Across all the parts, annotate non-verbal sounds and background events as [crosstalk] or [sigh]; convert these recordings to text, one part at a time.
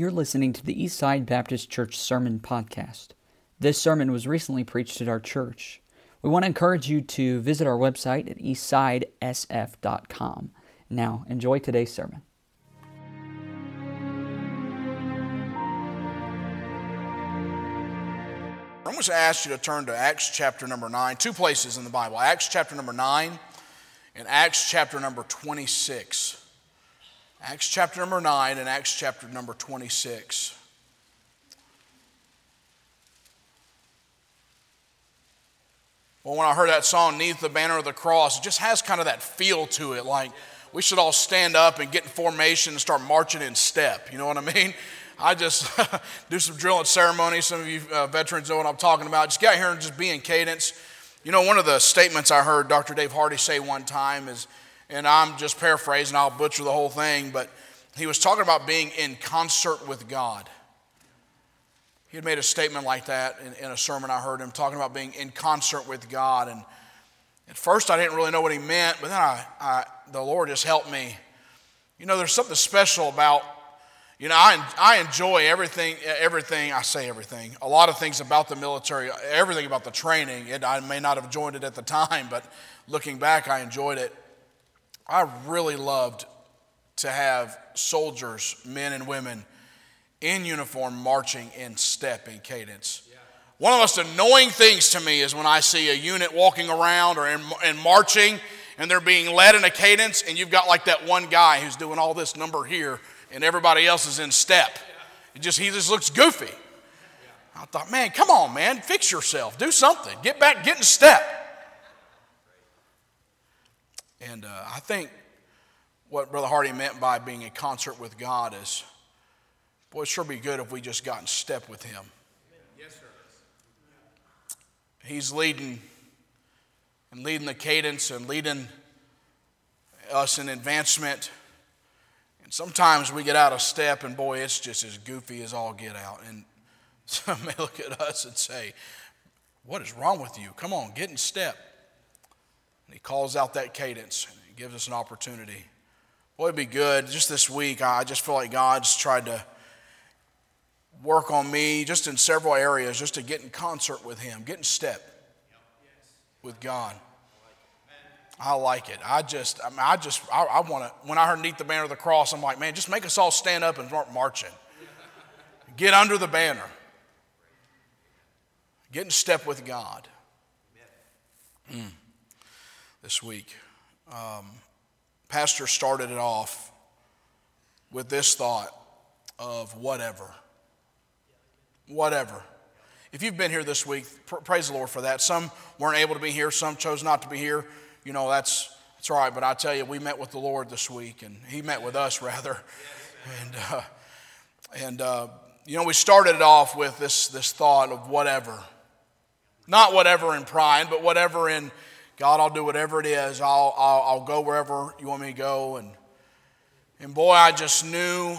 You're listening to the Eastside Baptist Church Sermon Podcast. This sermon was recently preached at our church. We want to encourage you to visit our website at eastsidesf.com. Now, enjoy today's sermon. I'm going to ask you to turn to Acts chapter number 9, two places in the Bible Acts chapter number 9 and Acts chapter number 26. Acts chapter number 9 and Acts chapter number 26. Well, when I heard that song, Neath the Banner of the Cross, it just has kind of that feel to it. Like we should all stand up and get in formation and start marching in step. You know what I mean? [laughs] I just [laughs] do some drill and ceremony. Some of you uh, veterans know what I'm talking about. Just get here and just be in cadence. You know, one of the statements I heard Dr. Dave Hardy say one time is, and I'm just paraphrasing, I'll butcher the whole thing, but he was talking about being in concert with God. He had made a statement like that in, in a sermon I heard him talking about being in concert with God. And at first I didn't really know what he meant, but then I, I the Lord just helped me. You know, there's something special about you know, I, I enjoy everything, everything, I say everything, a lot of things about the military, everything about the training. It, I may not have joined it at the time, but looking back, I enjoyed it. I really loved to have soldiers, men and women, in uniform marching in step in cadence. One of the most annoying things to me is when I see a unit walking around or in, in marching and they're being led in a cadence, and you've got like that one guy who's doing all this number here and everybody else is in step. It just, he just looks goofy. I thought, man, come on, man, fix yourself, do something, get back, get in step. And uh, I think what Brother Hardy meant by being in concert with God is, boy, it sure be good if we just got in step with Him. Yes, sir. He's leading and leading the cadence and leading us in advancement And sometimes we get out of step, and boy, it's just as goofy as all get out. And [laughs] some may look at us and say, What is wrong with you? Come on, get in step. And he calls out that cadence and he gives us an opportunity. Boy, it'd be good. Just this week, I just feel like God's tried to work on me just in several areas just to get in concert with Him, get in step with God. I like it. I just, I, mean, I just, I, I want to. When I heard "Neath the Banner of the Cross," I'm like, man, just make us all stand up and start marching. Get under the banner. Get in step with God. Mm. This week, um, Pastor started it off with this thought of whatever. Whatever. If you've been here this week, pr- praise the Lord for that. Some weren't able to be here, some chose not to be here you know, that's, that's all right. But I tell you, we met with the Lord this week, and He met with us, [laughs] rather. And, uh, and uh, you know, we started it off with this, this thought of whatever. Not whatever in pride, but whatever in God, I'll do whatever it is. I'll, I'll, I'll go wherever you want me to go. And, and boy, I just knew.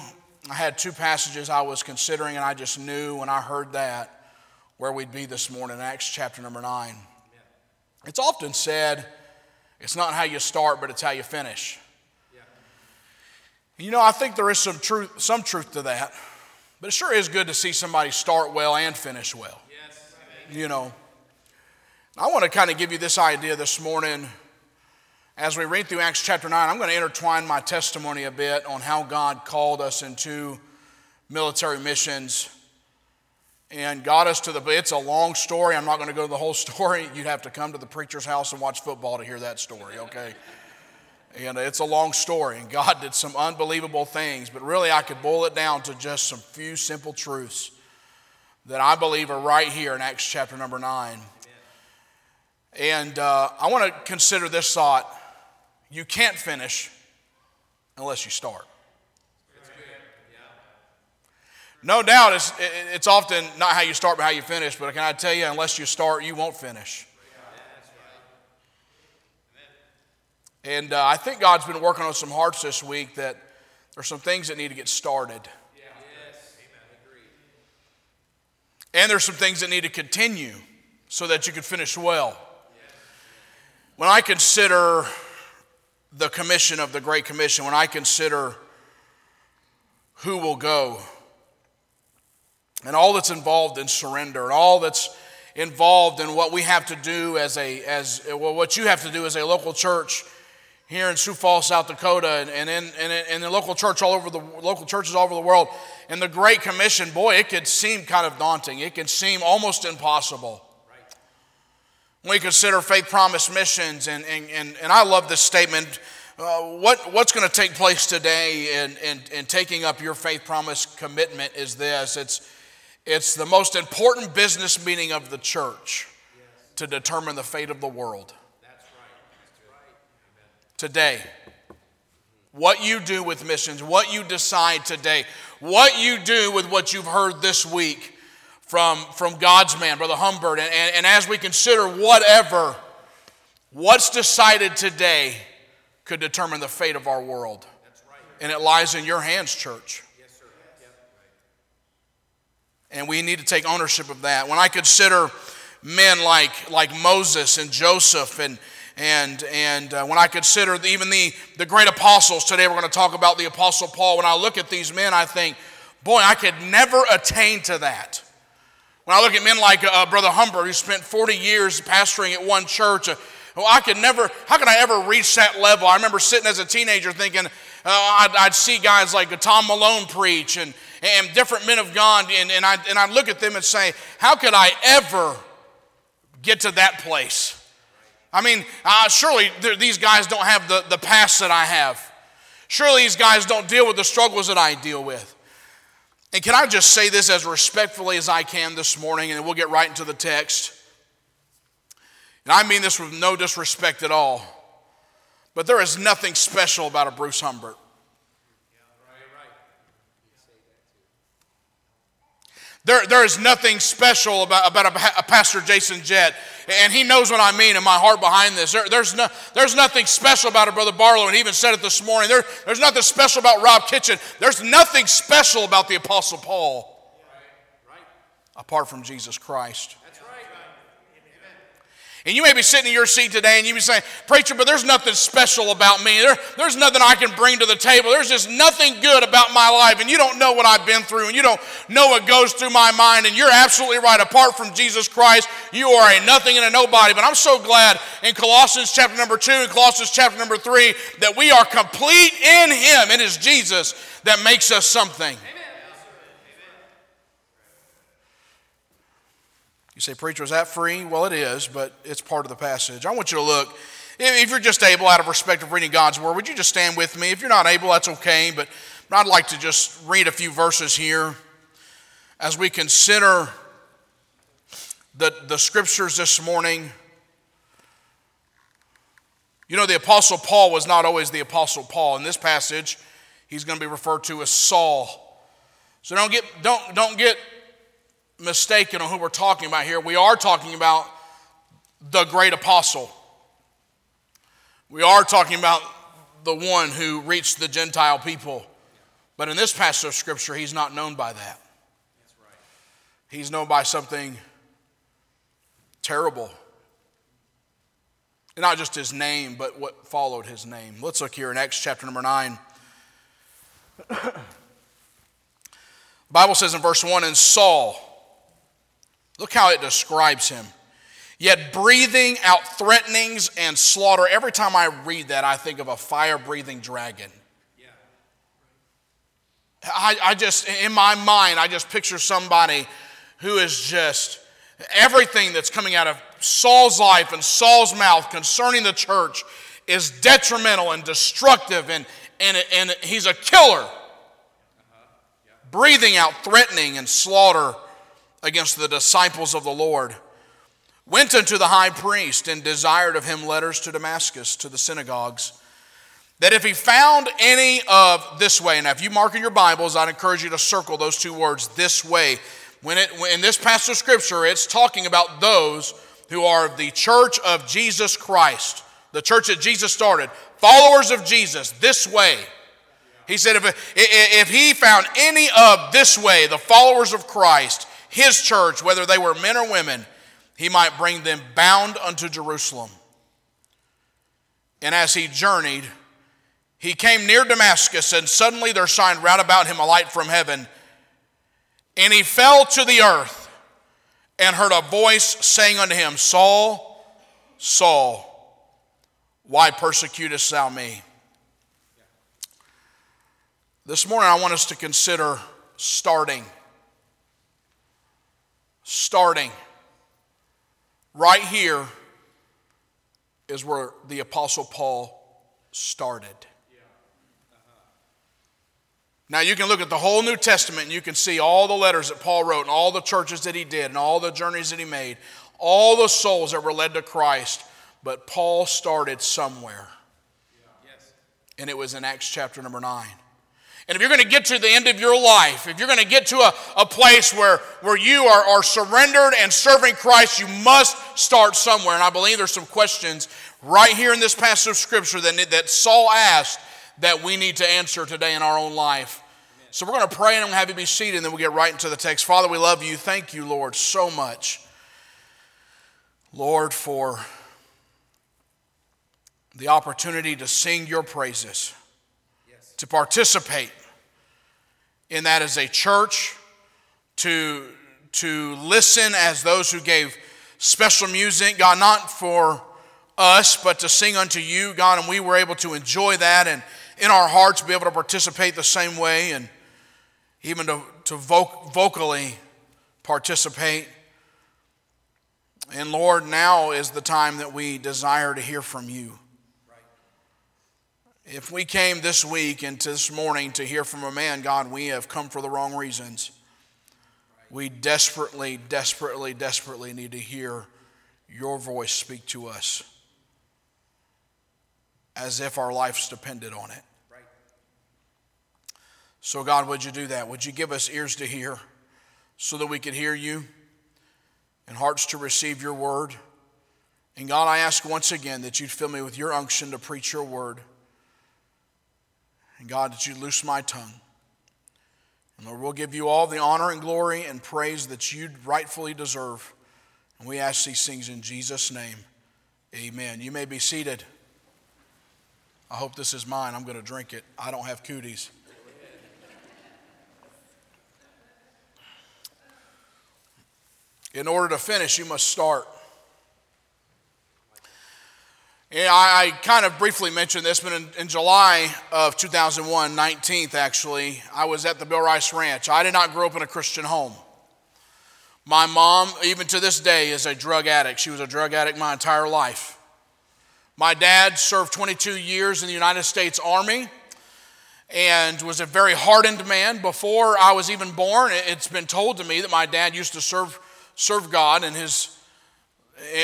I had two passages I was considering, and I just knew when I heard that where we'd be this morning, Acts chapter number 9. It's often said, it's not how you start, but it's how you finish. Yeah. You know, I think there is some truth, some truth to that. But it sure is good to see somebody start well and finish well. Yes. You know, I want to kind of give you this idea this morning. As we read through Acts chapter 9, I'm going to intertwine my testimony a bit on how God called us into military missions. And got us to the it's a long story. I'm not going to go to the whole [laughs] story. You'd have to come to the preacher's house and watch football to hear that story okay? And it's a long story. And god did some unbelievable things. But really i could boil it down to just some few simple truths that i believe are right here in acts chapter number 9 and uh, i want to consider this thought you can't finish unless you start No doubt it's, it's often not how you start, but how you finish. But can I tell you, unless you start, you won't finish. And uh, I think God's been working on some hearts this week that there's some things that need to get started. And there's some things that need to continue so that you can finish well. When I consider the commission of the Great Commission, when I consider who will go, and all that's involved in surrender and all that's involved in what we have to do as a as well, what you have to do as a local church here in Sioux Falls, South Dakota, and, and in, and in the local church all over the local churches all over the world. And the Great Commission, boy, it could seem kind of daunting. It can seem almost impossible. When we consider faith promise missions, and, and, and, and I love this statement. Uh, what, what's going to take place today in, in, in taking up your faith promise commitment is this it's, it's the most important business meeting of the church to determine the fate of the world That's right. That's right. today. What you do with missions, what you decide today, what you do with what you've heard this week from, from God's man, Brother Humbert, and, and, and as we consider whatever, what's decided today could determine the fate of our world. And it lies in your hands, church. Yes, sir. And we need to take ownership of that. When I consider men like, like Moses and Joseph and, and, and uh, when I consider even the, the great apostles, today we're going to talk about the apostle Paul. When I look at these men, I think, boy, I could never attain to that. When I look at men like uh, Brother Humbert, who spent 40 years pastoring at one church, uh, well, I could never, how could I ever reach that level? I remember sitting as a teenager thinking, uh, I'd, I'd, see guys like Tom Malone preach and, and different men of God, and, and, I, and I'd look at them and say, how could I ever get to that place? I mean, uh, surely these guys don't have the, the past that I have. Surely these guys don't deal with the struggles that I deal with. And can I just say this as respectfully as I can this morning, and we'll get right into the text. And I mean this with no disrespect at all, but there is nothing special about a Bruce Humbert. There, there is nothing special about, about a, a, Pastor Jason Jett, and he knows what I mean in my heart behind this. There, there's, no, there's nothing special about a Brother Barlow, and he even said it this morning. There, there's nothing special about Rob Kitchen. There's nothing special about the Apostle Paul apart from Jesus Christ. And you may be sitting in your seat today and you be saying, Preacher, but there's nothing special about me. There, there's nothing I can bring to the table. There's just nothing good about my life. And you don't know what I've been through and you don't know what goes through my mind. And you're absolutely right. Apart from Jesus Christ, you are a nothing and a nobody. But I'm so glad in Colossians chapter number two and Colossians chapter number three that we are complete in Him. It is Jesus that makes us something. Amen. You say, Preacher, is that free? Well, it is, but it's part of the passage. I want you to look. If you're just able, out of respect of reading God's Word, would you just stand with me? If you're not able, that's okay, but I'd like to just read a few verses here as we consider the, the scriptures this morning. You know, the Apostle Paul was not always the Apostle Paul. In this passage, he's going to be referred to as Saul. So don't get, don't, don't get mistaken on who we're talking about here. We are talking about the great apostle. We are talking about the one who reached the Gentile people. But in this passage of Scripture, he's not known by that. He's known by something terrible. And not just his name, but what followed his name. Let's look here in Acts chapter number 9. the [coughs] Bible says in verse 1 And Saul, Look how it describes him. Yet breathing out threatenings and slaughter. Every time I read that, I think of a fire breathing dragon. Yeah. I, I just, in my mind, I just picture somebody who is just everything that's coming out of Saul's life and Saul's mouth concerning the church is detrimental and destructive, and, and, and he's a killer. Breathing out threatening and slaughter against the disciples of the Lord, went unto the high priest and desired of him letters to Damascus, to the synagogues, that if he found any of this way, now if you mark in your Bibles, I'd encourage you to circle those two words, this way. When it, in this passage of Scripture, it's talking about those who are the church of Jesus Christ, the church that Jesus started, followers of Jesus, this way. He said, if, if he found any of this way, the followers of Christ, his church, whether they were men or women, he might bring them bound unto Jerusalem. And as he journeyed, he came near Damascus, and suddenly there shined round about him a light from heaven. And he fell to the earth and heard a voice saying unto him, Saul, Saul, why persecutest thou me? This morning I want us to consider starting. Starting. Right here is where the Apostle Paul started. Now, you can look at the whole New Testament and you can see all the letters that Paul wrote and all the churches that he did and all the journeys that he made, all the souls that were led to Christ. But Paul started somewhere. And it was in Acts chapter number 9. And if you're going to get to the end of your life, if you're going to get to a, a place where, where you are, are surrendered and serving Christ, you must start somewhere. And I believe there's some questions right here in this passage of Scripture that, that Saul asked that we need to answer today in our own life. So we're going to pray and I'm going to have you be seated and then we'll get right into the text. Father, we love you. Thank you, Lord, so much. Lord, for the opportunity to sing your praises. To participate in that as a church, to, to listen as those who gave special music, God, not for us, but to sing unto you, God, and we were able to enjoy that and in our hearts be able to participate the same way and even to, to voc- vocally participate. And Lord, now is the time that we desire to hear from you. If we came this week and this morning to hear from a man, God, we have come for the wrong reasons. We desperately, desperately, desperately need to hear your voice speak to us as if our lives depended on it. So, God, would you do that? Would you give us ears to hear so that we could hear you and hearts to receive your word? And God, I ask once again that you'd fill me with your unction to preach your word. And God, that you loose my tongue. And Lord, we'll give you all the honor and glory and praise that you rightfully deserve. And we ask these things in Jesus' name. Amen. You may be seated. I hope this is mine. I'm going to drink it. I don't have cooties. In order to finish, you must start. I, I, kind of briefly mentioned this, but in, in, July of 2001, 19th actually, I was at the Bill Rice Ranch. I did not grow up in a Christian home. My mom, even to this day, is a drug addict. She was a drug addict my entire life. My dad served 22 years in the United States Army and was a very hardened man. Before I was even born, it's been told to me that my dad used to serve served God in his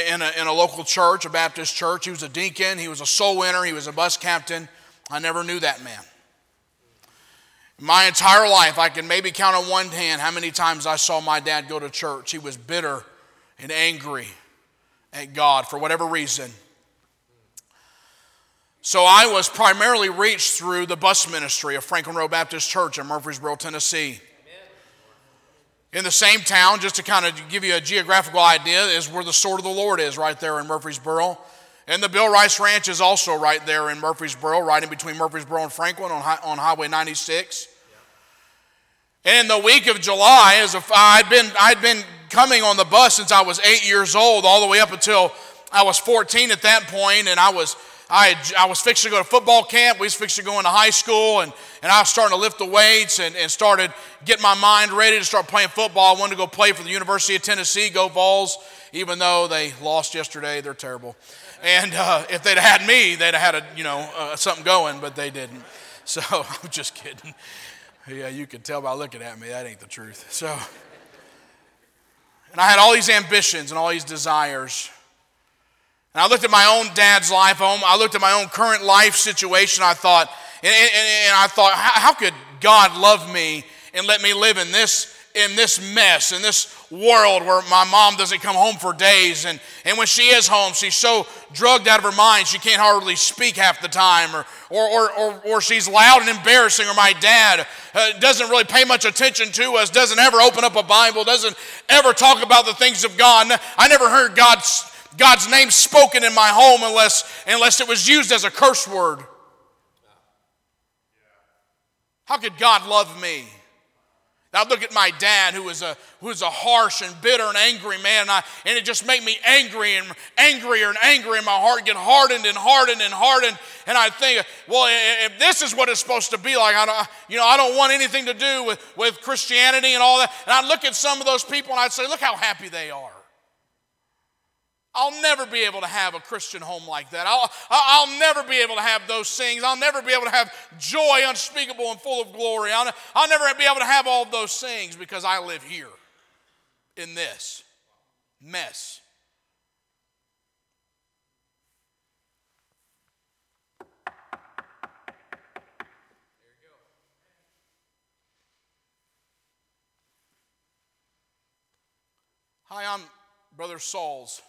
in a, in a local church, a Baptist church. He was a deacon, he was a soul winner, he was a bus captain. I never knew that man. My entire life, I can maybe count on one hand how many times I saw my dad go to church. He was bitter and angry at God for whatever reason. So I was primarily reached through the bus ministry of Franklin Road Baptist Church in Murfreesboro, Tennessee. In the same town, just to kind of give you a geographical idea, is where the Sword of the Lord is, right there in Murfreesboro. And the Bill Rice Ranch is also right there in Murfreesboro, right in between Murfreesboro and Franklin on, on Highway 96. And in the week of July, as if I'd been, I'd been coming on the bus since I was eight years old, all the way up until I was 14 at that point, and I was I, had, I was fixing to go to football camp. We was fixing to go into high school, and, and I was starting to lift the weights and, and started getting my mind ready to start playing football. I wanted to go play for the University of Tennessee, go Vols, even though they lost yesterday. They're terrible. And uh, if they'd had me, they'd have had a, you know, uh, something going, but they didn't. [laughs] So [laughs] I'm just kidding. Yeah, you can tell by looking at me, that ain't the truth. So, and I had all these ambitions and all these desires. And I looked at my own dad's life home. I looked at my own current life situation. I thought, and, and, and I thought, how, how could God love me and let me live in this in this mess, in this world where my mom doesn't come home for days. And, and when she is home, she's so drugged out of her mind, she can't hardly speak half the time. Or, or, or, or, or she's loud and embarrassing. Or my dad uh, doesn't really pay much attention to us, doesn't ever open up a Bible, doesn't ever talk about the things of God. I never heard God's God's name spoken in my home unless, unless it was used as a curse word. How could God love me I look at my dad, who was a who was a harsh and bitter and angry man, and, I, and it just made me angry and angrier and angrier, and my heart get hardened and hardened and hardened. And I think, well, if this is what it's supposed to be like, I don't, you know, I don't want anything to do with, with Christianity and all that. And I look at some of those people and I'd say, look how happy they are. I'll never be able to have a Christian home like that. I'll, I'll never be able to have those things. I'll never be able to have joy unspeakable and full of glory. I'll, I'll never be able to have all those things because I live here in this mess. Hi, I'm Brother Sauls.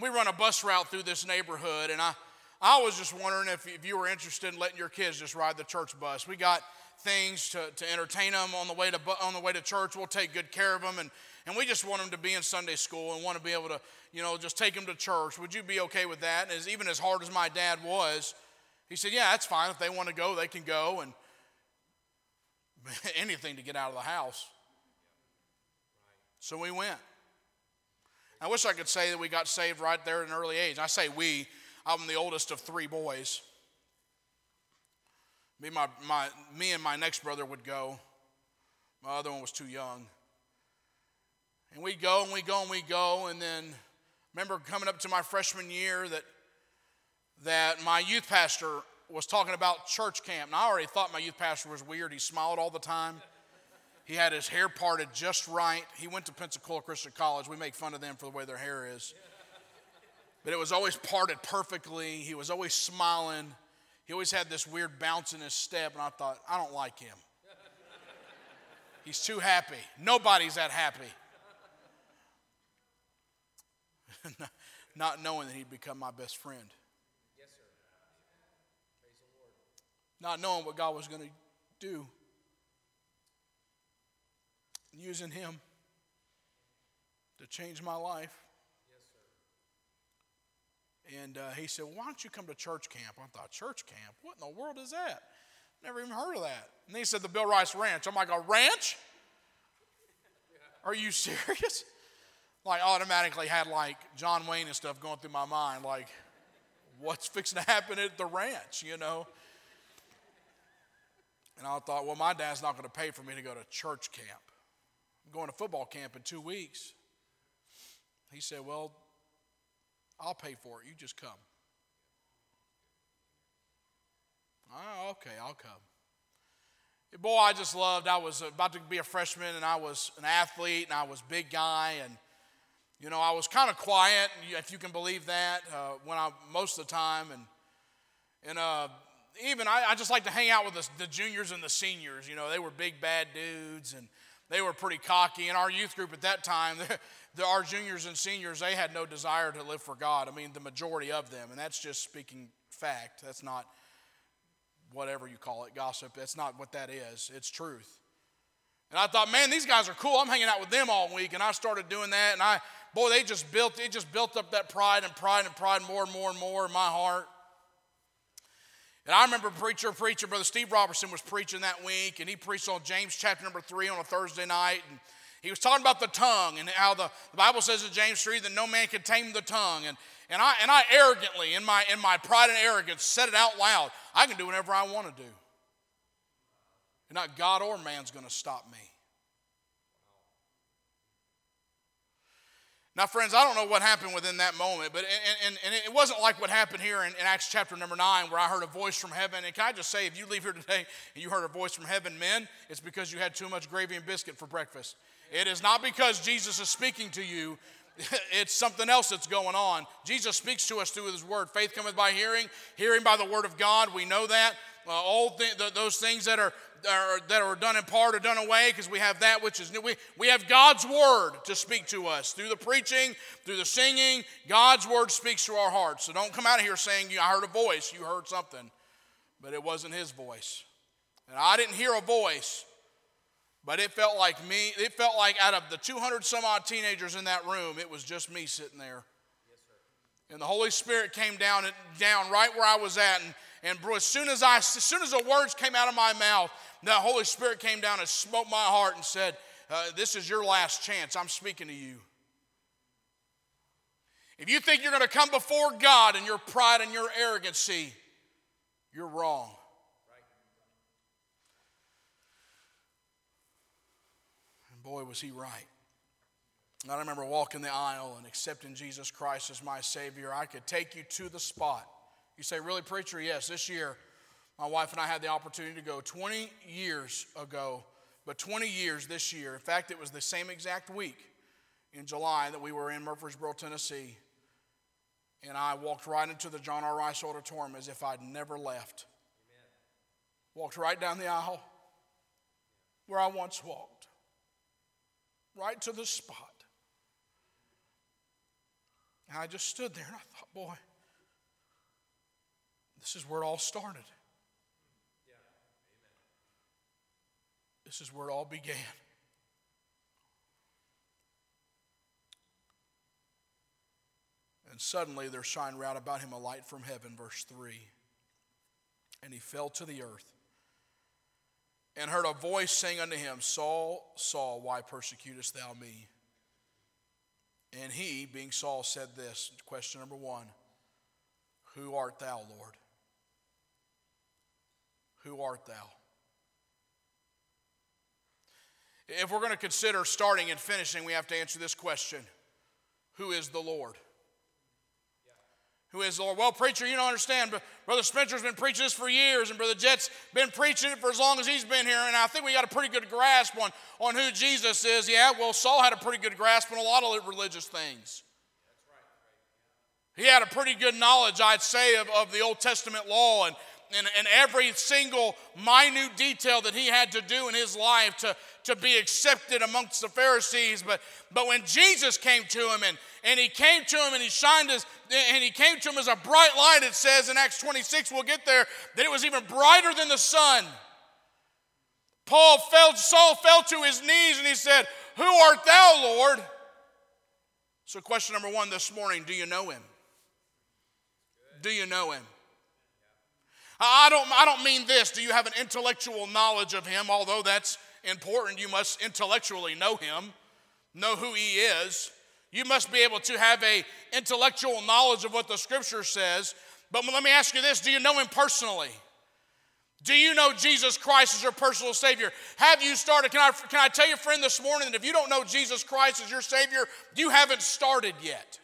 We run a bus route through this neighborhood, and I, I was just wondering if, if you were interested in letting your kids just ride the church bus. We got things to, to entertain them on the way to on the way to church. We'll take good care of them, and and we just want them to be in Sunday school and want to be able to you know just take them to church. Would you be okay with that? And as, even as hard as my dad was, he said, "Yeah, that's fine. If they want to go, they can go." And [laughs] anything to get out of the house. So we went. I wish I could say that we got saved right there at an early age. I say we, I'm the oldest of three boys. Me, my, my, me and my next brother would go. My other one was too young. And we go and we go and we go. And then remember coming up to my freshman year that, that my youth pastor was talking about church camp. And I already thought my youth pastor was weird. He smiled all the time. He had his hair parted just right. He went to Pensacola Christian College. We make fun of them for the way their hair is. But it was always parted perfectly. He was always smiling. He always had this weird bounce in his step, and I thought, I don't like him. He's too happy. Nobody's that happy. [laughs] Not knowing that he'd become my best friend. Yes, sir. Praise the Lord. Not knowing what God was going to do using him to change my life. And uh, he said, Why don't you come to church camp? I thought, Church camp? What in the world is that? Never even heard of that. And he said, The Bill Rice Ranch. I'm like, A ranch? Are you serious? Like, automatically had like John Wayne and stuff going through my mind. Like, what's fixing to happen at the ranch, you know? And I thought, well, my dad's not going to pay for me to go to church camp going to football camp in two weeks. He said, Well, I'll pay for it. You just come. Oh, okay, I'll come. Boy, I just loved. I was about to be a freshman, and I was an athlete, and I was big guy, and you know, I was kind of quiet, if you can believe that, uh, when I most of the time, and and uh, even I, I, just like to hang out with the, the juniors and the seniors. You know, they were big bad dudes, and they were pretty cocky. In our youth group at that time, [laughs] the, our juniors and seniors, they had no desire to live for God. I mean, the majority of them, and that's just speaking fact. That's not whatever you call it, gossip. That's not what that is. It's truth. And I thought, man, these guys are cool. I'm hanging out with them all week, and I started doing that, and I, boy, they just built, it just built up that pride and pride and pride more and more and more in my heart. And I remember preacher, preacher, Brother Steve Robertson was preaching that week, and he preached on James chapter number three on a Thursday night. And he was talking about the tongue and how the, the Bible says in James 3 that no man can tame the tongue. And, and, I, and I arrogantly, in my, in my pride and arrogance, said it out loud I can do whatever I want to do. And not God or man's going to stop me. Now, friends, I don't know what happened within that moment, but and, and, it wasn't like what happened here in, in, Acts chapter number nine, where I heard a voice from heaven. And can I just say, if you leave here today and you heard a voice from heaven, men, it's because you had too much gravy and biscuit for breakfast. It is not because Jesus is speaking to you. [laughs] It's something else that's going on. Jesus speaks to us through His Word. Faith cometh by hearing, hearing by the Word of God. We know that. Uh, all th- th- those things that are are, that are done in part are done away because we have that which is new. We, we have God's word to speak to us through the preaching, through the singing. God's word speaks to our hearts. So don't come out of here saying, I heard a voice. You heard something, but it wasn't his voice. And I didn't hear a voice, but it felt like me. It felt like out of the 200 some odd teenagers in that room, it was just me sitting there. and the Holy Spirit came down, down right where I was at. And, and bro, as soon as I, as soon as the words came out of my mouth, the Holy Spirit came down and smote my heart and said, uh, This is your last chance. I'm speaking to you. If you think you're going to come before God in your pride and your arrogancy, you're wrong. And boy, was he right. I remember walking the aisle and accepting Jesus Christ as my Savior. I could take you to the spot. You say, Really, preacher? Yes, this year, my wife and I had the opportunity to go 20 years ago, but 20 years this year. In fact, it was the same exact week in July that we were in Murfreesboro, Tennessee. And I walked right into the John R. Rice Auditorium as if I'd never left. Amen. Walked right down the aisle where I once walked, right to the spot. And I just stood there and I thought, boy, this is where it all started. This is where it all began. And suddenly there shined round about him a light from heaven, verse 3. And he fell to the earth and heard a voice saying unto him, Saul, Saul, why persecutest thou me? And he, being Saul, said this question number one Who art thou, Lord? Who art thou? If we're going to consider starting and finishing, we have to answer this question Who is the Lord? Who is the Lord. Well, preacher, you don't understand, but Brother Spencer's been preaching this for years, and Brother Jett's been preaching it for as long as he's been here, and I think we got a pretty good grasp on, on who Jesus is. Yeah, well, Saul had a pretty good grasp on a lot of religious things. He had a pretty good knowledge, I'd say, of, of the Old Testament law and, and, and every single minute detail that he had to do in his life to, to be accepted amongst the Pharisees. But, but when Jesus came to him and, and he came to him and he shined his, and he came to him as a bright light, it says in Acts 26, we'll get there, that it was even brighter than the sun. Paul fell, Saul fell to his knees and he said, Who art thou, Lord? So, question number one this morning do you know him? Do you know him? I don't, I don't mean this. Do you have an intellectual knowledge of him? Although that's important, you must intellectually know him, know who he is. You must be able to have a intellectual knowledge of what the scripture says. But let me ask you this, do you know him personally? Do you know Jesus Christ as your personal Savior? Have you started? Can I, can I tell you, friend, this morning that if you don't know Jesus Christ as your Savior, you haven't started yet.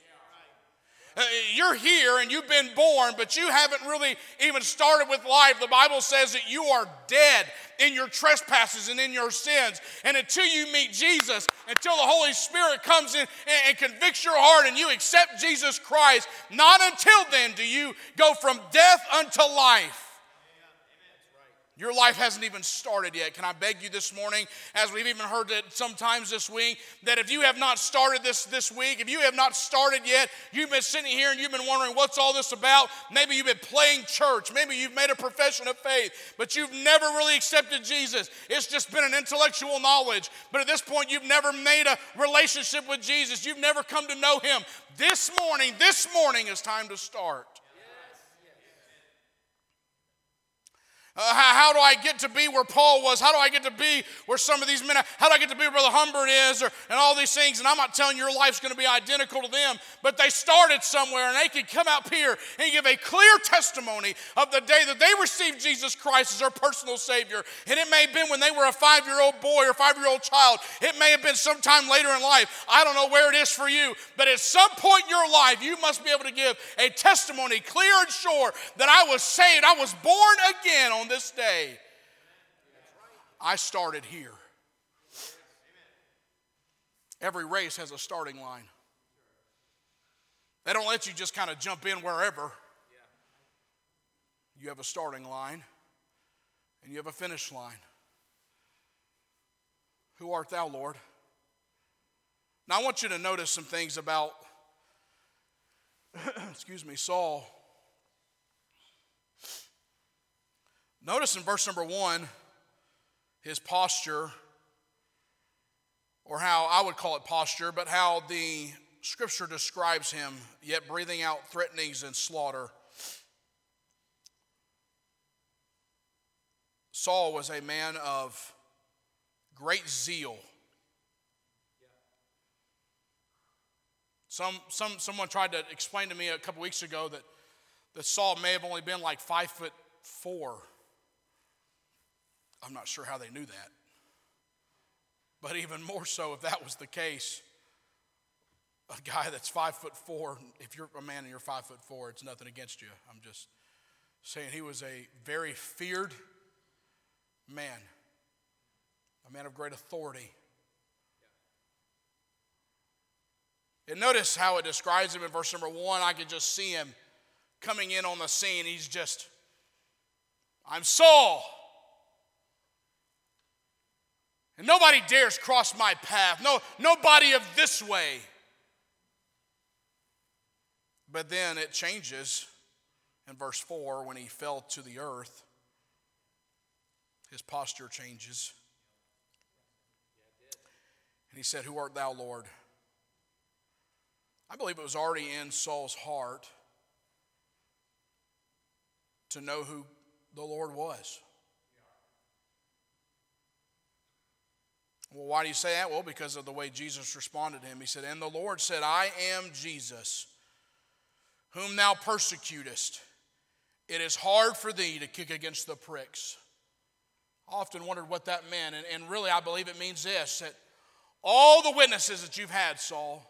Uh, you're here and you've been born, but you haven't really even started with life. The Bible says that you are dead in your trespasses and in your sins. And until you meet Jesus, until the Holy Spirit comes in and, convicts your heart and you accept Jesus Christ, not until then do you go from death unto life. Your life hasn't even started yet. Can I beg you this morning, as we've even heard it sometimes this week, that if you have not started this this week, if you have not started yet, you've been sitting here and you've been wondering what's all this about. Maybe you've been playing church. Maybe you've made a profession of faith, but you've never really accepted Jesus. It's just been an intellectual knowledge. But at this point, you've never made a relationship with Jesus. You've never come to know Him. This morning, this morning is time to start. Uh, how, how, do I get to be where Paul was? How do I get to be where some of these men, are? how do I get to be where Brother Humbert is, or, and all these things? And I'm not telling you your life's going to be identical to them, but they started somewhere and they can come up here and give a clear testimony of the day that they received Jesus Christ as their personal Savior. And it may have been when they were a five year old boy or five year old child, it may have been sometime later in life. I don't know where it is for you, but at some point in your life, you must be able to give a testimony clear and sure that I was saved, I was born again on this day. I started here. Every race has a starting line. They don't let you just kind of jump in wherever. You have a starting line and you have a finish line. Who art thou, Lord? Now I want you to notice some things about, [coughs] excuse me, Saul. Notice in verse number one, his posture, or how I would call it posture, but how the scripture describes him, yet breathing out threatenings and slaughter. Saul was a man of great zeal. Some, some, someone tried to explain to me a couple weeks ago that, that Saul may have only been like five foot four. I'm not sure how they knew that. But even more so, if that was the case, a guy that's five foot four, if you're a man and you're five foot four, it's nothing against you. I'm just saying he was a very feared man, a man of great authority. And notice how it describes him in verse number one. I can just see him coming in on the scene. He's just, I'm Saul. And nobody dares cross my path. No, nobody of this way. But then it changes in verse 4 when he fell to the earth. His posture changes. And he said, Who art thou, Lord? I believe it was already in Saul's heart to know who the Lord was. Well, why do you say that? Well, because of the way Jesus responded to him. He said, And the Lord said, I am Jesus, whom thou persecutest. It is hard for thee to kick against the pricks. I often wondered what that meant, and, and really I believe it means this that all the witnesses that you've had, Saul,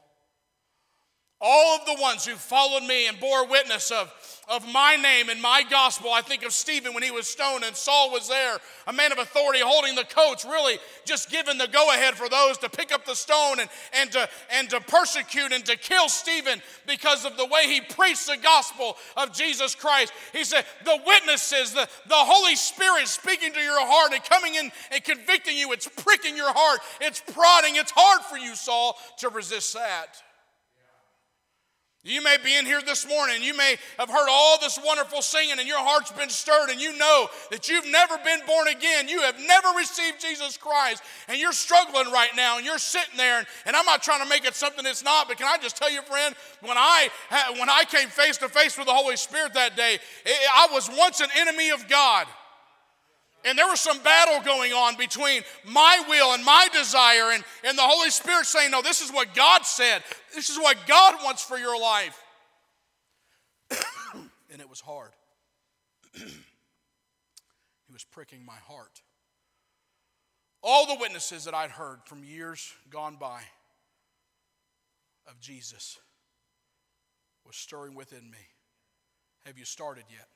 all of the ones who followed me and bore witness of, of my name and my gospel. I think of Stephen when he was stoned and Saul was there, a man of authority holding the coats, really just giving the go ahead for those to pick up the stone and, and, to, and to persecute and to kill Stephen because of the way he preached the gospel of Jesus Christ. He said, The witnesses, the, the Holy Spirit speaking to your heart and coming in and convicting you, it's pricking your heart, it's prodding. It's hard for you, Saul, to resist that. You may be in here this morning, you may have heard all this wonderful singing, and your heart's been stirred, and you know that you've never been born again. You have never received Jesus Christ, and you're struggling right now, and you're sitting there, and, and I'm not trying to make it something it's not, but can I just tell you, friend, when I, when I came face to face with the Holy Spirit that day, it, I was once an enemy of God. And there was some battle going on between my will and my desire, and, and the Holy Spirit saying, No, this is what God said. This is what God wants for your life. [coughs] and it was hard. [clears throat] he was pricking my heart. All the witnesses that I'd heard from years gone by of Jesus was stirring within me. Have you started yet?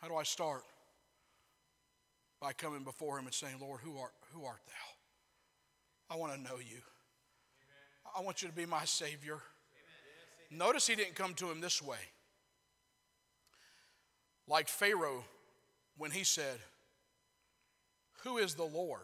How do I start? By coming before him and saying, Lord, who art, who art thou? I want to know you. Amen. I want you to be my Savior. Amen. Notice he didn't come to him this way. Like Pharaoh when he said, Who is the Lord?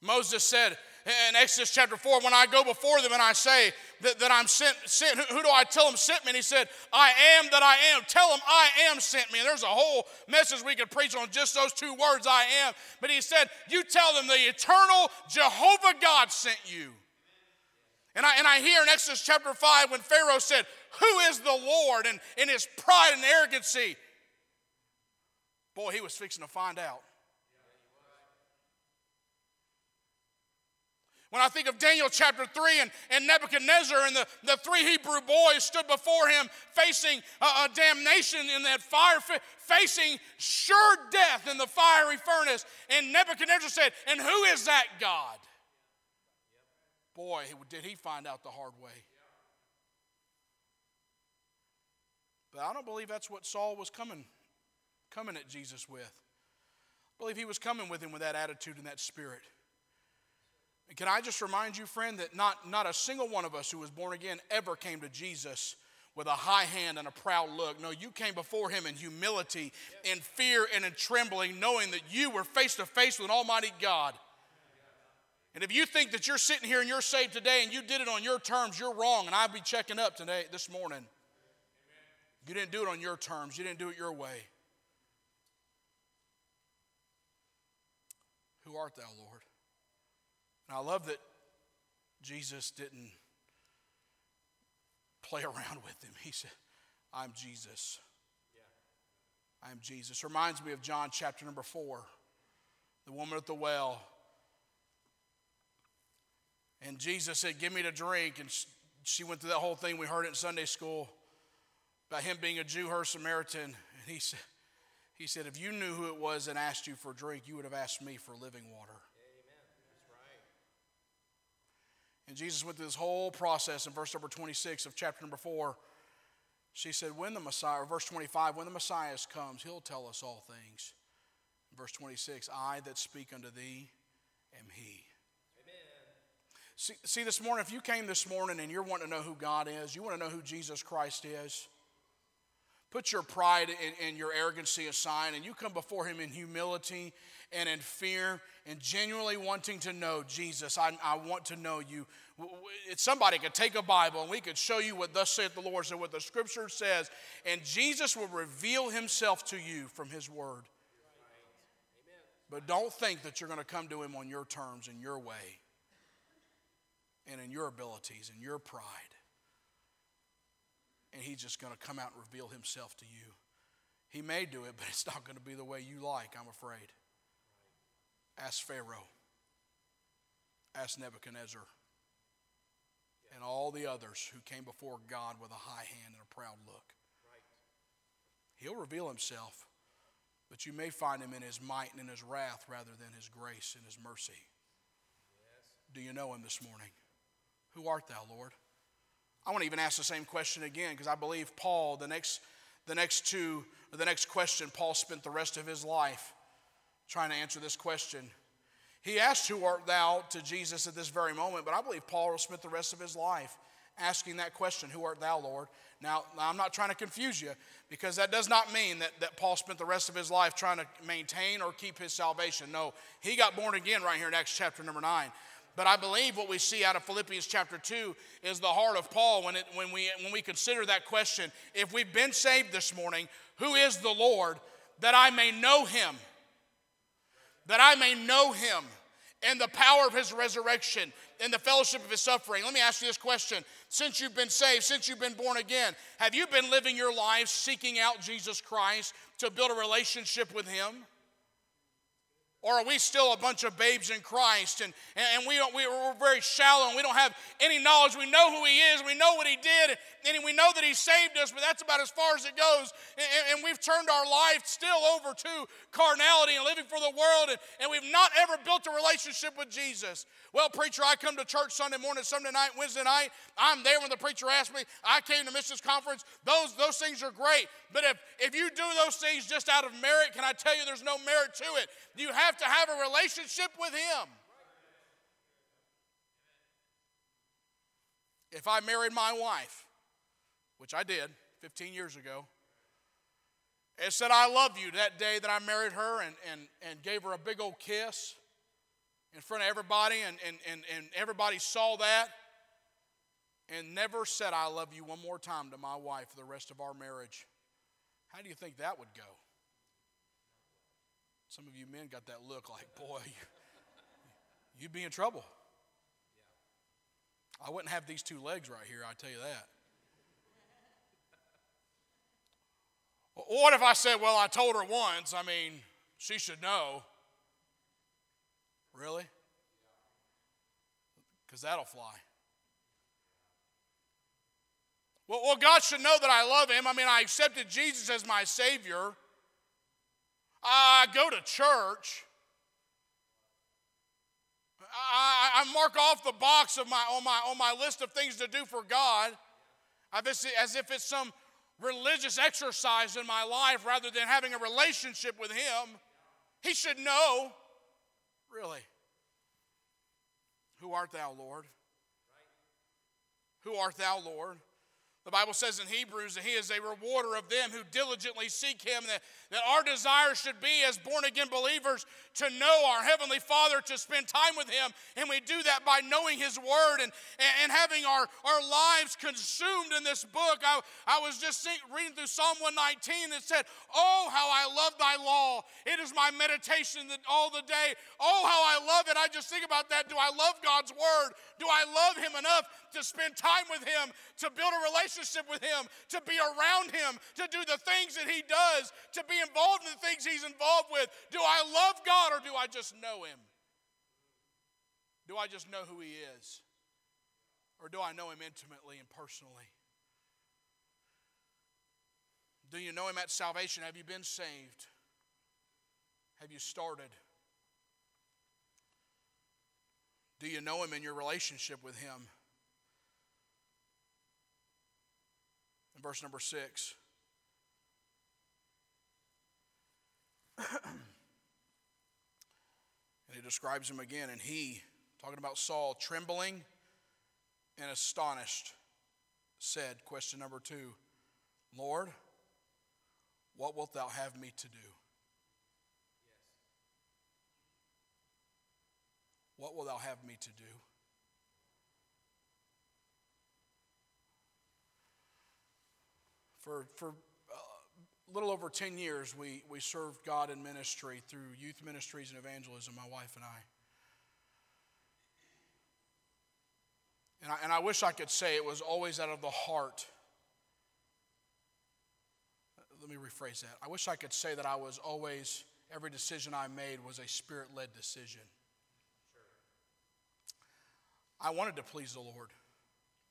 Moses said, in Exodus chapter 4, when I go before them and I say that, that I'm sent, sent who, who, do I tell them sent me? And he said, I am that I am. Tell them I am sent me. And there's a whole message we could preach on just those two words, I am. But he said, You tell them the eternal Jehovah God sent you. And I, and I hear in Exodus chapter 5 when Pharaoh said, Who is the Lord? And in his pride and arrogancy, boy, he was fixing to find out. When I think of Daniel chapter 3 and, and Nebuchadnezzar and the, the three Hebrew boys stood before him facing a, a damnation in that fire, facing sure death in the fiery furnace. And Nebuchadnezzar said, And who is that God? Boy, did he find out the hard way. But I don't believe that's what Saul was coming, coming at Jesus with. I believe he was coming with him with that attitude and that spirit. And can I just remind you, friend, that not, not a single one of us who was born again ever came to Jesus with a high hand and a proud look. No, you came before him in humility, in fear, and in trembling, knowing that you were face to face with an Almighty God. And if you think that you're sitting here and you're saved today and you did it on your terms, you're wrong. And I'll be checking up today, this morning. You didn't do it on your terms, you didn't do it your way. Who art thou, Lord? And I love that Jesus didn't play around with him. He said, I'm Jesus. I am Jesus. Reminds me of John chapter number four, the woman at the well. And Jesus said, Give me to drink. And she went through that whole thing. We heard it in Sunday school about him being a Jew, her Samaritan. And he said, he said, If you knew who it was and asked you for a drink, you would have asked me for living water. Amen. That's right. And Jesus went through this whole process in verse number 26 of chapter number 4. She said, When the Messiah, verse 25, when the Messiah comes, he'll tell us all things. Verse 26, I that speak unto thee am he. See, see, this morning, if you came this morning and you're wanting to know who God is, you want to know who Jesus Christ is, Put your pride and, your arrogancy aside, and you come before Him in humility and in fear and genuinely wanting to know Jesus. I, I want to know you. If somebody could take a Bible and we could show you what thus saith the Lord, so what the Scripture says, and Jesus will reveal Himself to you from His Word. But don't think that you're going to come to Him on your terms and your way and in your abilities and your pride and he's just going to come out and reveal himself to you. He may do it, [laughs] but it's not going to be the way you like, I'm afraid. Ask Pharaoh, ask Nebuchadnezzar, and all the others who came before God with a high hand and a proud look. He'll reveal himself, but you may find him in his might and in his wrath rather than his grace and his mercy. Do you know him this morning? Who art thou, Lord? I want to even ask the same question again because I believe Paul, the next, the next two, the next question, Paul spent the rest of his life trying to answer this question. He asked, Who art thou to Jesus at this very moment, but I believe Paul spent the rest of his life asking that question, Who art thou, Lord? Now, I'm not trying to confuse you because that does not mean that, that Paul spent the rest of his life trying to maintain or keep his salvation. No, he got born again right here in Acts chapter number 9. But I believe what we see out of Philippians chapter 2 is the heart of Paul when, it, when, we, when we consider that question. If we've been saved this morning, who is the Lord? That I may know him. That I may know him and the power of his resurrection and the fellowship of his suffering. Let me ask you this question. Since you've been saved, since you've been born again, have you been living your life seeking out Jesus Christ to build a relationship with him? Or are we still a bunch of babes in Christ and, and we don't, we, are very shallow and we don't have any knowledge? We know who He is, we know what He did, and we know that He saved us, but that's about as far as it goes. And, and we've turned our life still over to carnality and living for the world, and, and we've not ever built a relationship with Jesus. Well, preacher, I come to church Sunday morning, Sunday night, Wednesday night. I'm there when the preacher asked me. I came to missions conference. Those, those things are great. But if, if you do those things just out of merit, can I tell you there's no merit to it? You have to have a relationship with Him. If I married my wife, which I did 15 years ago, and said, I love you that day that I married her and, and, and gave her a big old kiss in front of everybody, and, and, and, and everybody saw that, and never said, I love you one more time to my wife for the rest of our marriage. How do you think that would go? Some of you men got that look like, boy, [laughs] you'd be in trouble. I wouldn't have these two legs right here, I tell you that. What if I said, well, I told her once, I mean, she should know. Really? Because that'll fly. Well, well, God should know that I love Him. I mean, I accepted Jesus as my Savior. I go to church. I, I mark off the box of my, on, my, on my list of things to do for God as if it's some religious exercise in my life rather than having a relationship with Him. He should know. Really? Who art thou, Lord? Who art thou, Lord? The Bible says in Hebrews that He is a rewarder of them who diligently seek Him, that, that our desire should be as born again believers to know our Heavenly Father, to spend time with Him. And we do that by knowing His Word and, and, having our, our lives consumed in this book. I, I was just reading through Psalm 119 that said, Oh, how I love thy law. It is my meditation all the day. Oh, how I love it. I just think about that. Do I love God's Word? Do I love Him enough to spend time with Him, to build a relationship with Him, to be around Him, to do the things that He does, to be involved in the things He's involved with? Do I love God or do I just know Him? Do I just know who He is? Or do I know Him intimately and personally? Do you know Him at salvation? Have you been saved? Have you started? Do you know Him in your relationship with Him? In verse number six. [clears throat] and he describes him again, and he, talking about Saul, trembling and astonished, said, Question number two, Lord, what wilt thou have me to do? What wilt thou have me to do? For, for little over 10 years, we, we served God in ministry through youth ministries and evangelism, my wife and I. And I, and I wish I could say it was always out of the heart. Let me rephrase that. I wish I could say that I was always, every decision I made was a spirit led decision. Sure. I wanted to please the Lord,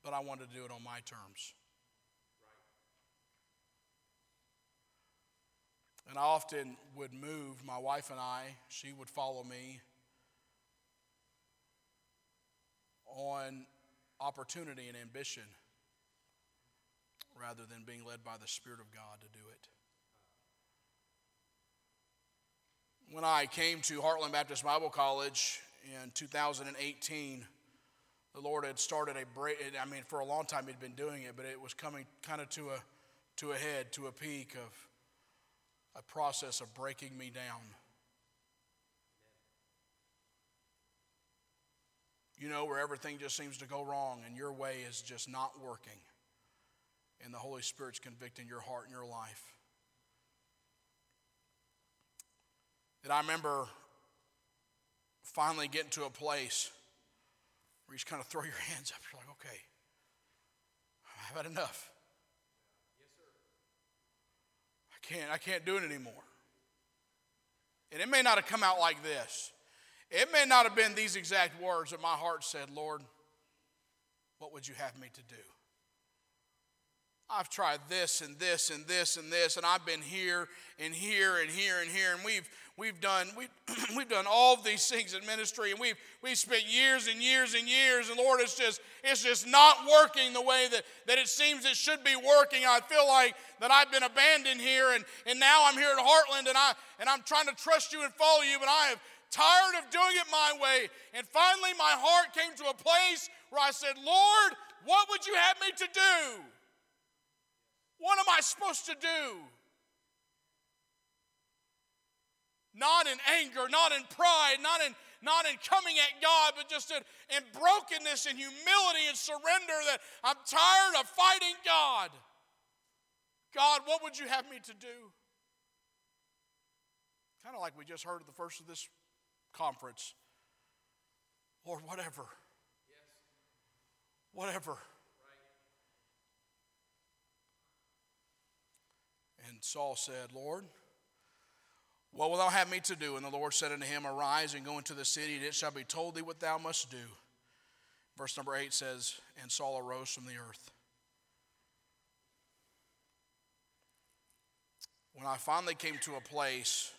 but I wanted to do it on my terms. And I often would move, my wife and I, she would follow me on opportunity and ambition rather than being led by the Spirit of God to do it. When I came to Heartland Baptist Bible College in 2018, the Lord had started a break. I mean, for a long time He'd been doing it, but it was coming kind of to a to a head, to a peak of a process of breaking me down. You know, where everything just seems to go wrong and your way is just not working, and the Holy Spirit's convicting your heart and your life. And I remember finally getting to a place where you just kind of throw your [laughs] hands up. You're like, okay, I've had enough. Yes, sir. I can't, I can't do it anymore. And it may not have come out like this. It may not have been these exact words that my heart said, Lord, what would you have me to do? I've tried this and this and this and this, and I've been here and here and here and here, and we've we've done we [clears throat] we've done all these things in ministry, and we've we've spent years and years and years, and Lord, it's just it's just not working the way that, that it seems it should be working. I feel like that I've been abandoned here, and, and now I'm here at Heartland, and I and I'm trying to trust you and follow you, but I have tired of doing it my way. And finally my heart came to a place where I said, Lord, what would you have me to do? What am I supposed to do? Not in anger, not in pride, not in, not in coming at God, but just in, in brokenness and humility and surrender that I'm tired of fighting God. God, what would you have me to do? Kind of like we just heard at the first of this conference. Lord, whatever. Yes. Whatever. Saul said, Lord, what wilt thou have me to do? And the Lord said unto him, Arise and go into the city, and it shall be told thee what thou must do. Verse number 8 says, And Saul arose from the earth. When I finally came to a place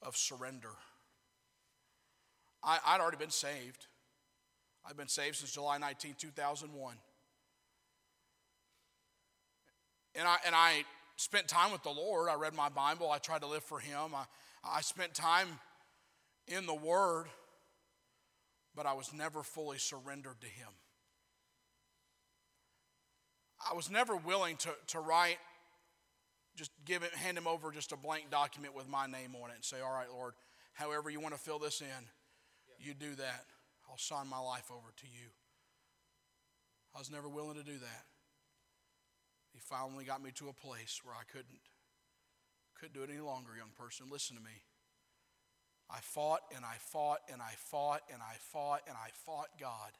of surrender, I, would already been saved. I've been saved since July 19, 2001. And I, and I spent time with the Lord. I read my Bible. I tried to live for Him. I, I spent time in the Word, but I was never fully surrendered to Him. I was never willing to, to write, just give it, hand Him over just a blank document with my name on it and say, All right, Lord, however you want to fill this in, you do that. I'll sign my life over to you. I was never willing to do that. He finally got me to a place where I couldn't couldn't do it any longer, young person. Listen to me. I fought and I fought and I fought and I fought and I fought God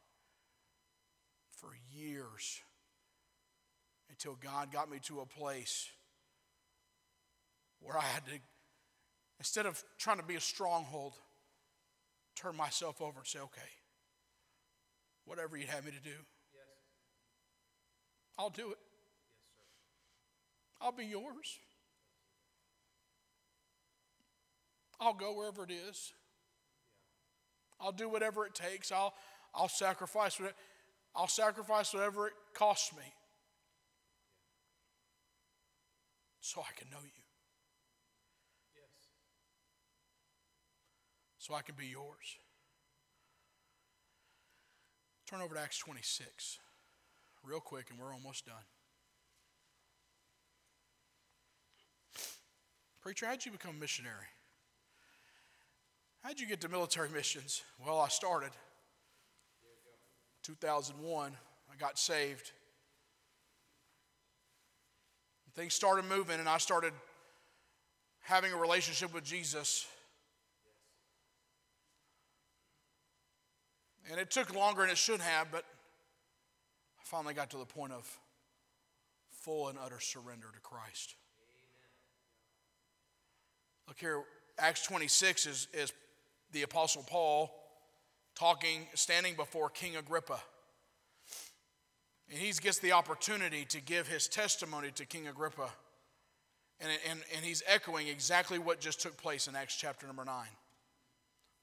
for years until God got me to a place where I had to, instead of trying to be a stronghold, turn myself over and say, okay, whatever you'd have me to do, yes. I'll do it. I'll be yours. I'll go wherever it is. I'll do whatever it takes. I'll, I'll sacrifice whatever, I'll sacrifice whatever it costs me. So I can know you. Yes. So I can be yours. Turn over to Acts 26 real quick, and we're almost done. Preacher, how'd you become a missionary? How'd you get to military missions? Well, I started 2001. I got saved. Things started moving, and I started having a relationship with Jesus. And it took longer than it should have, but I finally got to the point of full and utter surrender to Christ. Look here, Acts 26 is, is the Apostle Paul talking, standing before King Agrippa. And he gets the opportunity to give his testimony to King Agrippa. And, and, and he's echoing exactly what just took place in Acts chapter number 9.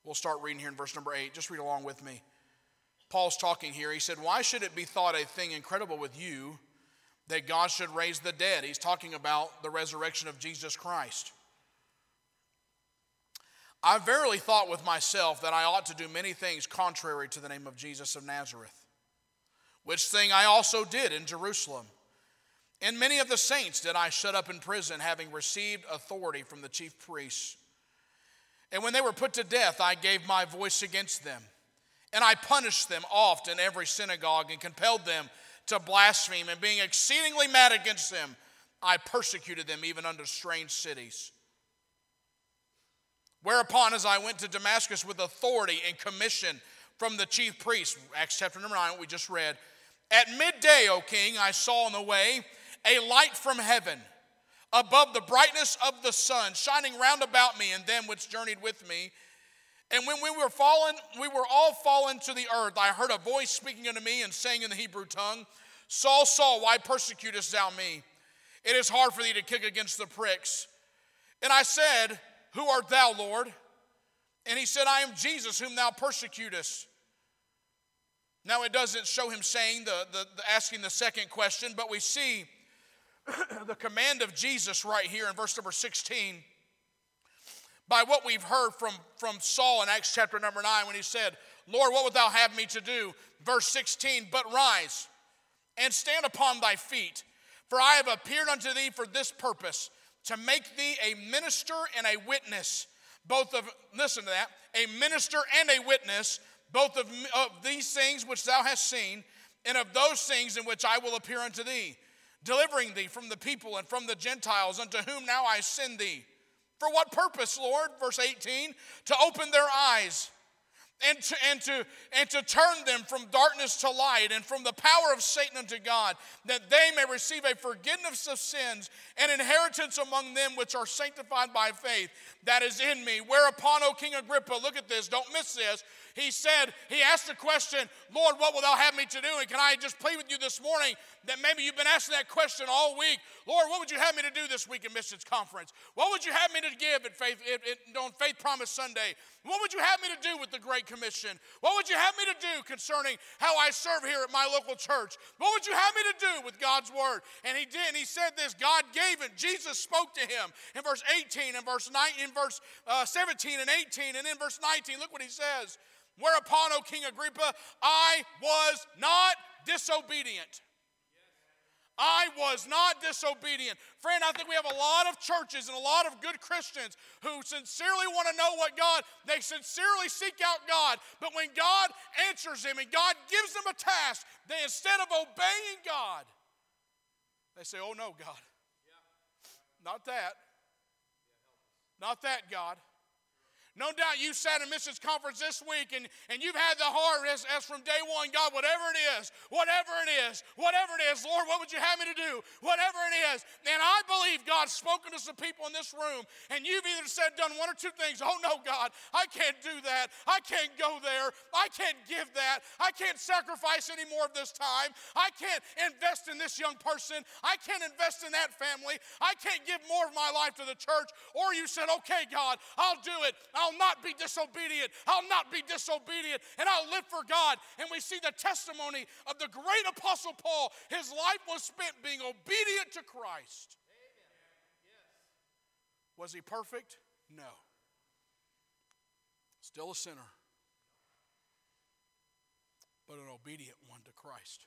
We'll start reading here in verse number 8. Just read along with me. Paul's talking here. He said, Why should it be thought a thing incredible with you that God should raise the dead? He's talking about the resurrection of Jesus Christ. I verily thought with myself that I ought to do many things contrary to the name of Jesus of Nazareth, which thing I also did in Jerusalem. And many of the saints did I shut up in prison, having received authority from the chief priests. And when they were put to death, I gave my voice against them. And I punished them oft in every synagogue and compelled them to blaspheme. And being exceedingly mad against them, I persecuted them even unto strange cities. Whereupon, as I went to Damascus with authority and commission from the chief priest, Acts chapter number 9, what we just read, at midday, O king, I saw on the way a light from heaven above the brightness of the sun shining round about me and them which journeyed with me. And when we were fallen, we were all fallen to the earth. I heard a voice speaking unto me and saying in the Hebrew tongue, Saul, Saul, why persecutest thou me? It is hard for thee to kick against the pricks. And I said, who art thou, Lord? And he said, I am Jesus, whom thou persecutest. Now, it doesn't show him saying the, the, the asking the second question, but we see [clears throat] the command of Jesus right here in verse number 16 by what we've heard from, from Saul in Acts chapter number 9 when he said, Lord, what would thou have me to do? Verse 16, but rise and stand upon thy feet, for I have appeared unto thee for this purpose to make thee a minister and a witness, both of, listen to that, a minister and a witness, both of, of these things which thou hast seen, and of those things in which I will appear unto thee, delivering thee from the people and from the Gentiles, unto whom now I send thee. For what purpose, Lord? Verse 18, to open their eyes and to, and, to, and to turn them from darkness to light and from the power of Satan unto God, that they may receive a forgiveness of sins and inheritance among them which are sanctified by faith that is in me. Whereupon, O King Agrippa, look at this, don't miss this he said, he asked the question, Lord, what will thou have me to do? And can I just plead with you this morning that maybe you've been asking that question all week? Lord, what would you have me to do this week in Missions Conference? What would you have me to give at Faith, at, at, on Faith Promise Sunday? What would you have me to do with the Great Commission? What would you have me to do concerning how I serve here at my local church? What would you have me to do with God's Word? And he did. And he said this God gave it. Jesus spoke to him in verse 18 and verse 9, in verse uh, 17 and 18. And in verse 19, look what he says. Whereupon, O King Agrippa, I was not disobedient. I was not disobedient. Friend, I think we have a lot of churches and a lot of good Christians who sincerely want to know what God, they sincerely seek out God. But when God answers them and God gives them a task, they instead of obeying God, they say, Oh no, God. Not that. Not that, God. No doubt you sat in Missions Conference this week and, and you've had the heart as, as from day one, God, whatever it is, whatever it is, whatever it is, Lord, what would you have me to do? Whatever it is. And I believe God's spoken to some people in this room and you've either said, done one or two things. Oh no, God, I can't do that. I can't go there. I can't give that. I can't sacrifice any more of this time. I can't invest in this young person. I can't invest in that family. I can't give more of my life to the church. Or you said, okay, God, I'll do it. Not be disobedient. I'll not be disobedient, and I'll live for God. And we see the testimony of the great Apostle Paul. His life was spent being obedient to Christ. Was he perfect? No. Still a sinner, but an obedient one to Christ.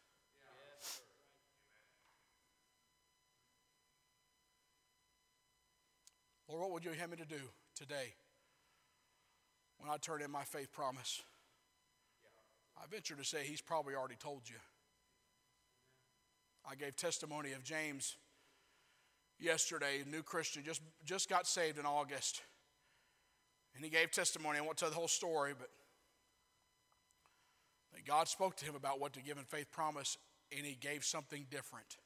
Lord, what would you have me to do today? When I turn in my faith promise. I venture to say he's probably already told you. I gave testimony of James yesterday, a new Christian, just, just got saved in August. And he gave testimony. I won't tell the whole story, but God spoke to him about what to give in faith promise, and he gave something different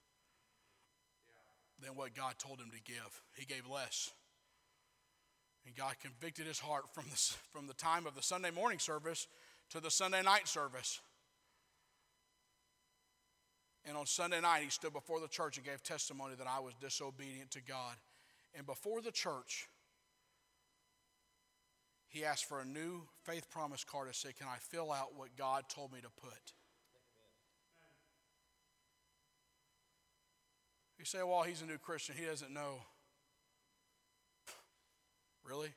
than what God told him to give. He gave less. And God convicted his heart from the, from the time of the Sunday morning service to the Sunday night service. And on Sunday night, he stood before the church and gave testimony that I was disobedient to God. And before the church, he asked for a new faith promise card to say, Can I fill out what God told me to put? You say, Well, he's a new Christian. He doesn't know. Really?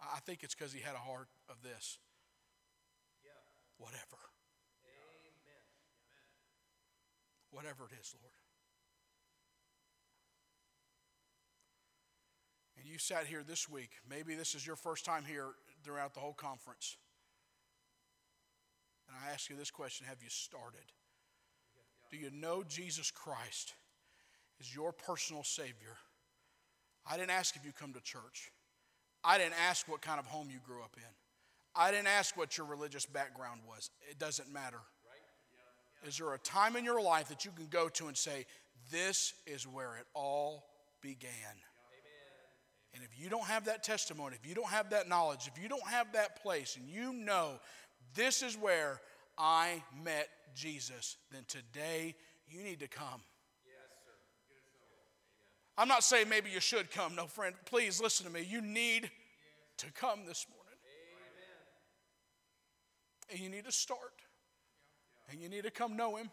I think it's because he had a heart of this. Yeah. Whatever. Amen. Whatever it is, Lord. And you sat here this week. Maybe this is your first time here throughout the whole conference. And I ask you this question Have you started? Do you know Jesus Christ is your personal Savior. I didn't ask if you come to church. I didn't ask what kind of home you grew up in. I didn't ask what your religious background was. It doesn't matter. Is there a time in your life that you can go to and say, This is where it all began? And if you don't have that testimony, if you don't have that knowledge, if you don't have that place, and you know this is where I met Jesus, then today you need to come. I'm not saying maybe you should come. No, friend, please listen to me. You need to come this morning. And you need to start. And you need to come know Him.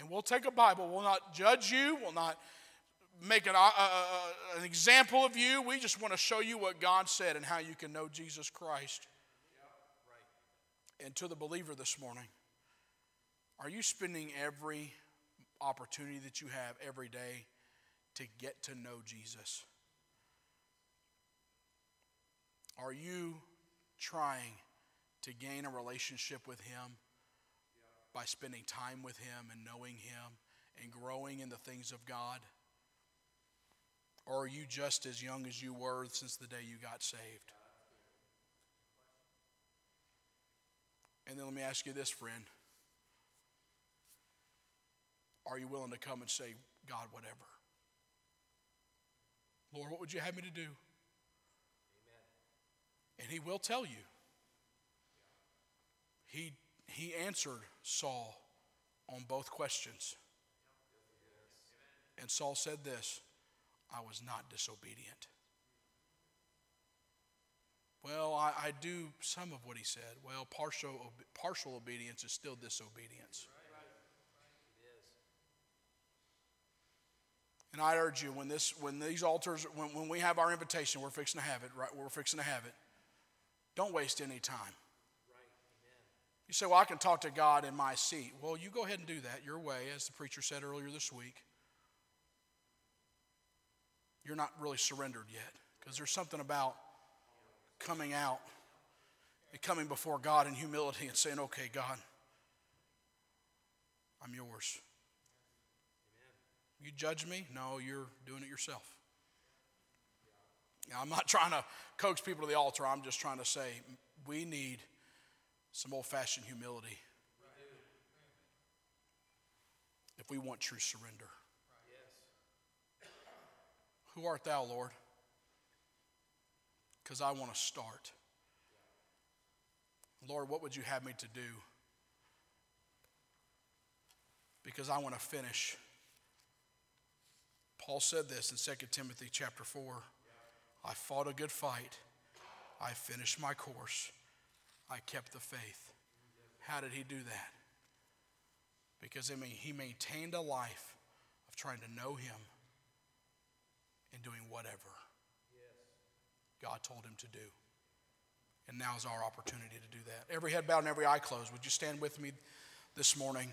And we'll take a Bible. We'll not judge you. We'll not make an, uh, uh, uh, an example of you. We just want to show you what God said and how you can know Jesus Christ. And to the believer this morning, are you spending every opportunity that you have every day to get to know Jesus? Are you trying to gain a relationship with Him by spending time with Him and knowing Him and growing in the things of God? Or are you just as young as you were since the day you got saved? And then let me ask you this, friend. Are you willing to come and say, God, whatever? Lord, what would you have me to do? Amen. And he will tell you. He, he answered Saul on both questions. And Saul said this I was not disobedient. Well, I, I, do some of what he said. Well, partial, partial obedience is still disobedience. And I urge you, when, this, when these altars, when, when we have our invitation, we're fixing to have it, right? We're fixing to have it. Don't waste any time. You say, well, I can talk to God in my seat. Well, you go ahead and do that your way, as the preacher said earlier this week. You're not really surrendered yet because there's something about coming out and coming before God in humility and saying, okay, God, I'm yours. You judge me? No, you're doing it yourself. Now, I'm not [laughs] trying to coax people to the altar. I'm just trying to say we need some old fashioned humility if we want true surrender. Who art thou, Lord? Because I want to start. Lord, what would you have me to do? Because I want to finish. Paul said this in 2 Timothy chapter 4. I fought a good fight. I finished my course. I kept the faith. How did he do that? Because I mean, he maintained a life of trying to know him and doing whatever God told him to do. And now is our opportunity to do that. Every head bowed and every eye closed. Would you stand with me this morning?